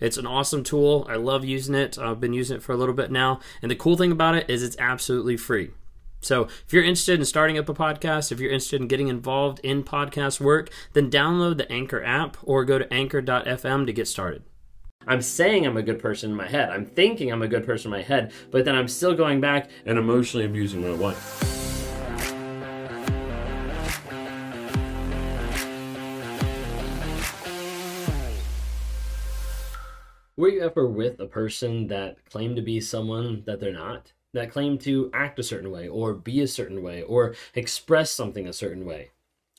It's an awesome tool. I love using it. I've been using it for a little bit now. And the cool thing about it is it's absolutely free. So, if you're interested in starting up a podcast, if you're interested in getting involved in podcast work, then download the Anchor app or go to anchor.fm to get started. I'm saying I'm a good person in my head. I'm thinking I'm a good person in my head, but then I'm still going back and emotionally abusing my wife. Were you ever with a person that claimed to be someone that they're not? That claimed to act a certain way, or be a certain way, or express something a certain way?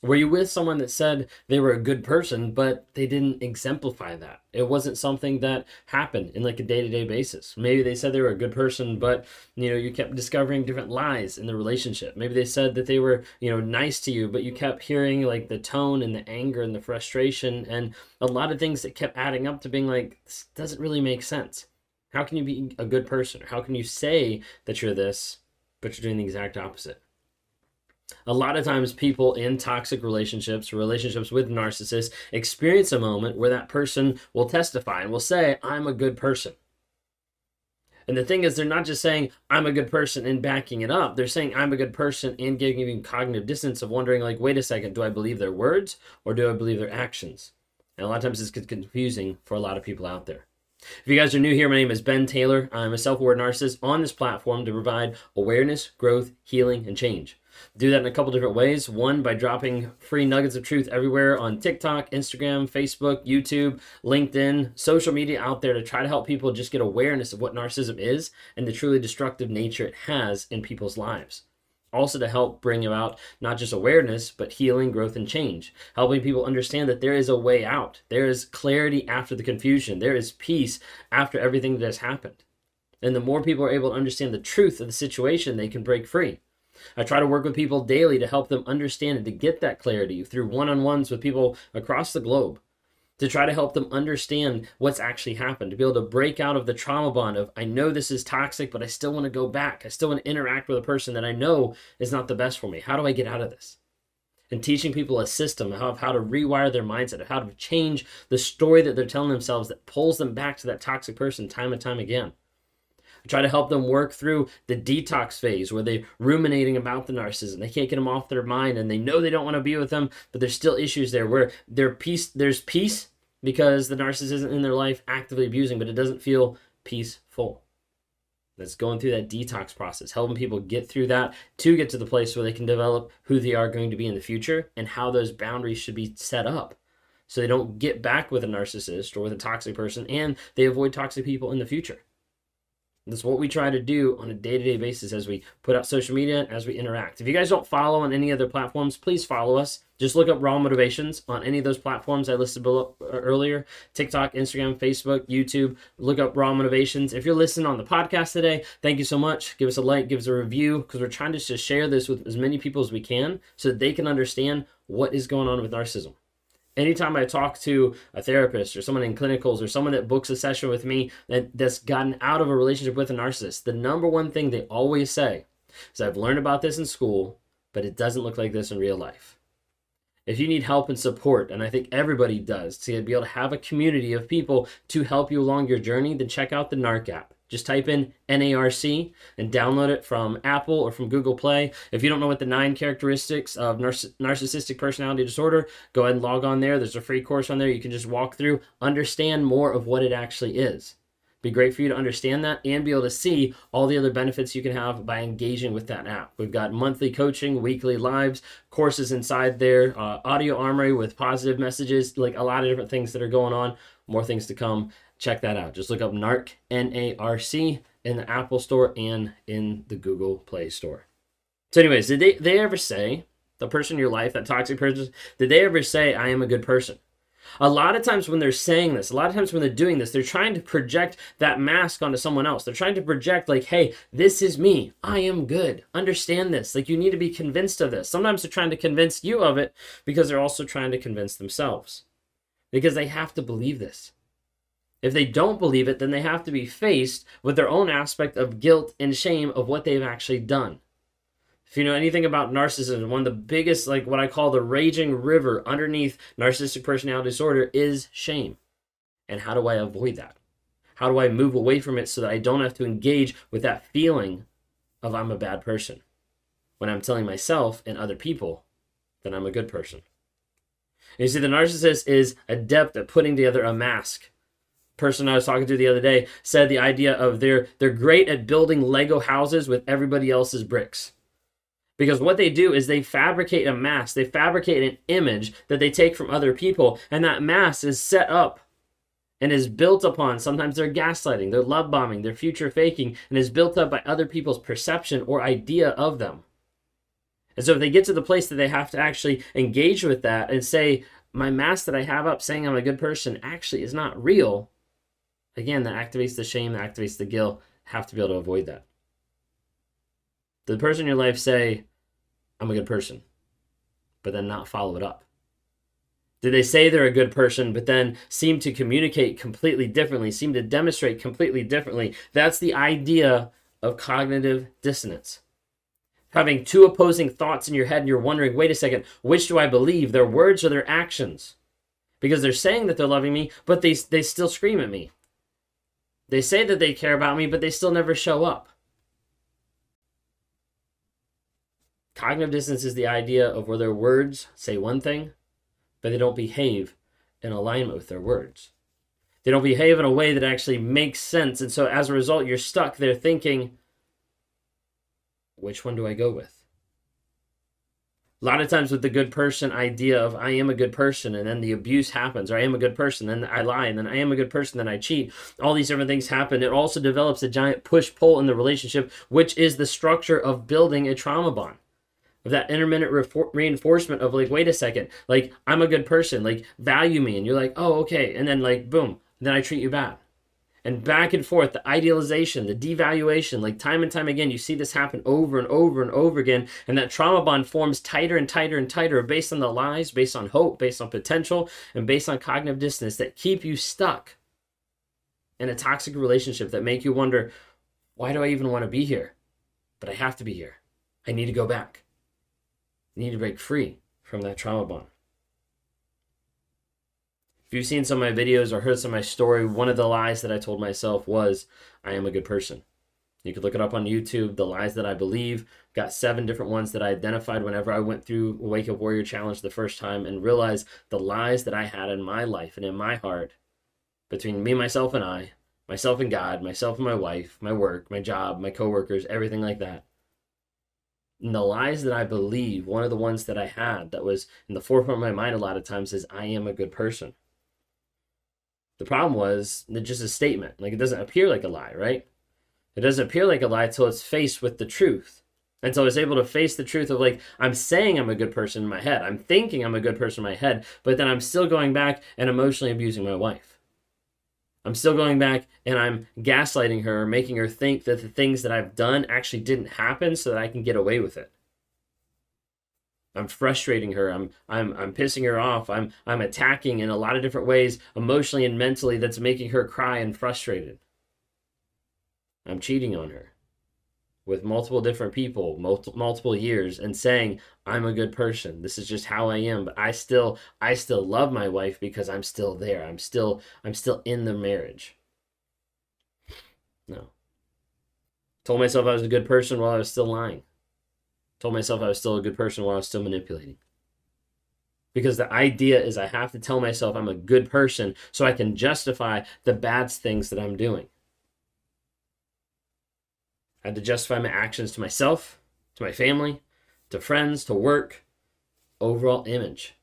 Were you with someone that said they were a good person, but they didn't exemplify that? It wasn't something that happened in like a day to day basis. Maybe they said they were a good person, but you know, you kept discovering different lies in the relationship. Maybe they said that they were, you know, nice to you, but you kept hearing like the tone and the anger and the frustration and a lot of things that kept adding up to being like, this doesn't really make sense. How can you be a good person? How can you say that you're this, but you're doing the exact opposite? A lot of times, people in toxic relationships, relationships with narcissists, experience a moment where that person will testify and will say, I'm a good person. And the thing is, they're not just saying, I'm a good person and backing it up. They're saying, I'm a good person and giving you cognitive dissonance of wondering, like, wait a second, do I believe their words or do I believe their actions? And a lot of times it's gets confusing for a lot of people out there. If you guys are new here, my name is Ben Taylor. I'm a self aware narcissist on this platform to provide awareness, growth, healing, and change. Do that in a couple different ways. One, by dropping free nuggets of truth everywhere on TikTok, Instagram, Facebook, YouTube, LinkedIn, social media out there to try to help people just get awareness of what narcissism is and the truly destructive nature it has in people's lives. Also, to help bring about not just awareness, but healing, growth, and change. Helping people understand that there is a way out. There is clarity after the confusion. There is peace after everything that has happened. And the more people are able to understand the truth of the situation, they can break free. I try to work with people daily to help them understand and to get that clarity through one on ones with people across the globe, to try to help them understand what's actually happened, to be able to break out of the trauma bond of, I know this is toxic, but I still want to go back. I still want to interact with a person that I know is not the best for me. How do I get out of this? and teaching people a system of how to rewire their mindset, of how to change the story that they're telling themselves that pulls them back to that toxic person time and time again. Try to help them work through the detox phase where they're ruminating about the narcissism. They can't get them off their mind and they know they don't want to be with them, but there's still issues there where their peace there's peace because the narcissist isn't in their life actively abusing, but it doesn't feel peaceful. That's going through that detox process, helping people get through that to get to the place where they can develop who they are going to be in the future and how those boundaries should be set up so they don't get back with a narcissist or with a toxic person and they avoid toxic people in the future. That's what we try to do on a day to day basis as we put out social media, as we interact. If you guys don't follow on any other platforms, please follow us. Just look up Raw Motivations on any of those platforms I listed below, uh, earlier TikTok, Instagram, Facebook, YouTube. Look up Raw Motivations. If you're listening on the podcast today, thank you so much. Give us a like, give us a review, because we're trying to just share this with as many people as we can so that they can understand what is going on with narcissism anytime I talk to a therapist or someone in clinicals or someone that books a session with me that, that's gotten out of a relationship with a narcissist, the number one thing they always say is I've learned about this in school, but it doesn't look like this in real life. If you need help and support, and I think everybody does, to be able to have a community of people to help you along your journey, then check out the NARC app. Just type in NARC and download it from Apple or from Google Play. If you don't know what the nine characteristics of narcissistic personality disorder, go ahead and log on there. There's a free course on there you can just walk through, understand more of what it actually is. Be great for you to understand that and be able to see all the other benefits you can have by engaging with that app. We've got monthly coaching, weekly lives, courses inside there, uh, audio armory with positive messages, like a lot of different things that are going on. More things to come check that out. Just look up NARC, N A R C, in the Apple Store and in the Google Play Store. So, anyways, did they, they ever say, the person in your life, that toxic person, did they ever say, I am a good person? A lot of times when they're saying this, a lot of times when they're doing this, they're trying to project that mask onto someone else. They're trying to project, like, hey, this is me. I am good. Understand this. Like, you need to be convinced of this. Sometimes they're trying to convince you of it because they're also trying to convince themselves because they have to believe this. If they don't believe it, then they have to be faced with their own aspect of guilt and shame of what they've actually done. If you know anything about narcissism, one of the biggest, like what I call the raging river underneath narcissistic personality disorder is shame. And how do I avoid that? How do I move away from it so that I don't have to engage with that feeling of I'm a bad person when I'm telling myself and other people that I'm a good person? And you see, the narcissist is adept at putting together a mask. Person I was talking to the other day said the idea of they're they're great at building Lego houses with everybody else's bricks. Because what they do is they fabricate a mask, they fabricate an image that they take from other people, and that mask is set up and is built upon. Sometimes they're gaslighting, they're love bombing, they're future faking, and is built up by other people's perception or idea of them. And so if they get to the place that they have to actually engage with that and say, my mask that I have up saying I'm a good person actually is not real, again, that activates the shame, that activates the guilt. Have to be able to avoid that. The person in your life say, I'm a good person, but then not follow it up? Did they say they're a good person, but then seem to communicate completely differently, seem to demonstrate completely differently? That's the idea of cognitive dissonance. Having two opposing thoughts in your head, and you're wondering, wait a second, which do I believe, their words or their actions? Because they're saying that they're loving me, but they, they still scream at me. They say that they care about me, but they still never show up. Cognitive dissonance is the idea of where their words say one thing, but they don't behave in alignment with their words. They don't behave in a way that actually makes sense. And so as a result, you're stuck there thinking, which one do I go with? A lot of times with the good person idea of I am a good person and then the abuse happens, or I am a good person, then I lie, and then I am a good person, then I cheat. All these different things happen. It also develops a giant push pull in the relationship, which is the structure of building a trauma bond of that intermittent re- reinforcement of like, wait a second, like I'm a good person, like value me, and you're like, oh okay, and then like boom, then I treat you bad, and back and forth, the idealization, the devaluation, like time and time again, you see this happen over and over and over again, and that trauma bond forms tighter and tighter and tighter based on the lies, based on hope, based on potential, and based on cognitive dissonance that keep you stuck in a toxic relationship that make you wonder, why do I even want to be here? But I have to be here. I need to go back i need to break free from that trauma bond. If you've seen some of my videos or heard some of my story, one of the lies that I told myself was, I am a good person. You could look it up on YouTube, the lies that I believe. Got seven different ones that I identified whenever I went through Wake Up Warrior Challenge the first time and realized the lies that I had in my life and in my heart between me, myself, and I, myself and God, myself and my wife, my work, my job, my coworkers, everything like that. And the lies that I believe, one of the ones that I had that was in the forefront of my mind a lot of times is I am a good person. The problem was just a statement. Like it doesn't appear like a lie, right? It doesn't appear like a lie until it's faced with the truth. And so I was able to face the truth of like, I'm saying I'm a good person in my head. I'm thinking I'm a good person in my head, but then I'm still going back and emotionally abusing my wife. I'm still going back and I'm gaslighting her, making her think that the things that I've done actually didn't happen so that I can get away with it. I'm frustrating her. I'm I'm I'm pissing her off. I'm I'm attacking in a lot of different ways, emotionally and mentally that's making her cry and frustrated. I'm cheating on her with multiple different people, multiple multiple years, and saying I'm a good person. This is just how I am. But I still I still love my wife because I'm still there. I'm still I'm still in the marriage. No. Told myself I was a good person while I was still lying. Told myself I was still a good person while I was still manipulating. Because the idea is I have to tell myself I'm a good person so I can justify the bad things that I'm doing. I had to justify my actions to myself, to my family, to friends, to work, overall image.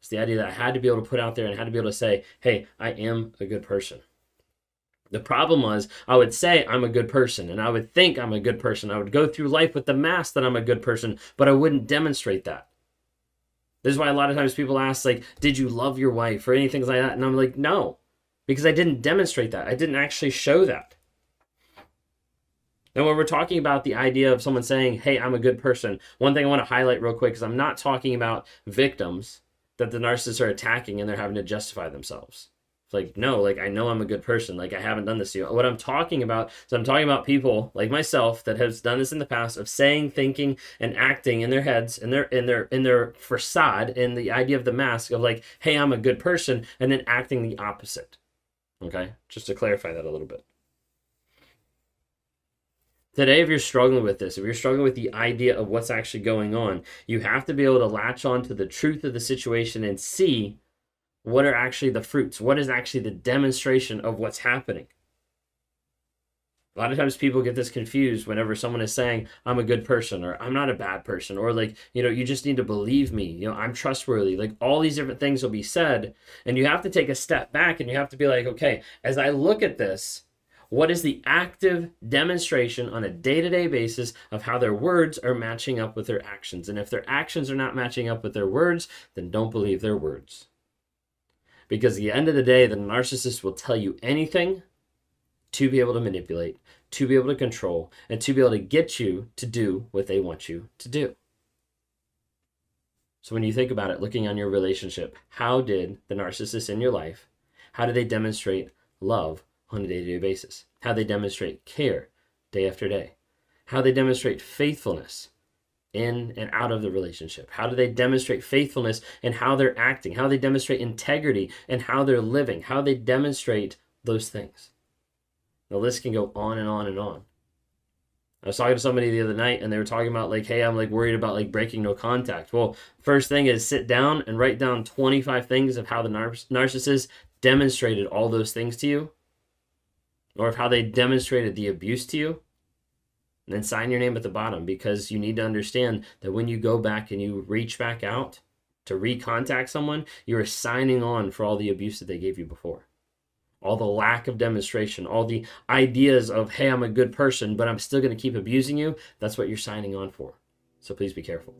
It's the idea that I had to be able to put out there and I had to be able to say, hey, I am a good person. The problem was, I would say I'm a good person and I would think I'm a good person. I would go through life with the mask that I'm a good person, but I wouldn't demonstrate that. This is why a lot of times people ask, like, did you love your wife or anything like that? And I'm like, no, because I didn't demonstrate that. I didn't actually show that. And when we're talking about the idea of someone saying, hey, I'm a good person, one thing I want to highlight real quick is I'm not talking about victims that the narcissists are attacking and they're having to justify themselves. Like, no, like I know I'm a good person. Like I haven't done this to you. What I'm talking about is I'm talking about people like myself that has done this in the past of saying, thinking, and acting in their heads, in their in their in their facade, in the idea of the mask of like, hey, I'm a good person, and then acting the opposite. Okay? Just to clarify that a little bit. Today, if you're struggling with this, if you're struggling with the idea of what's actually going on, you have to be able to latch on to the truth of the situation and see what are actually the fruits? What is actually the demonstration of what's happening? A lot of times people get this confused whenever someone is saying, I'm a good person or I'm not a bad person or like, you know, you just need to believe me, you know, I'm trustworthy. Like all these different things will be said. And you have to take a step back and you have to be like, okay, as I look at this, what is the active demonstration on a day to day basis of how their words are matching up with their actions? And if their actions are not matching up with their words, then don't believe their words. Because at the end of the day, the narcissist will tell you anything to be able to manipulate, to be able to control, and to be able to get you to do what they want you to do. So when you think about it, looking on your relationship, how did the narcissist in your life, how do they demonstrate love on a day-to-day basis? How they demonstrate care day after day? How they demonstrate faithfulness in and out of the relationship? How do they demonstrate faithfulness in how they're acting? How they demonstrate integrity and how they're living? How they demonstrate those things? The list can go on and on and on. I was talking to somebody the other night and they were talking about like, hey, I'm like worried about like breaking no contact. Well, first thing is sit down and write down 25 things of how the nar- narcissist demonstrated all those things to you, or of how they demonstrated the abuse to you, and then sign your name at the bottom because you need to understand that when you go back and you reach back out to recontact someone, you are signing on for all the abuse that they gave you before. All the lack of demonstration, all the ideas of, hey, I'm a good person, but I'm still going to keep abusing you. That's what you're signing on for. So please be careful.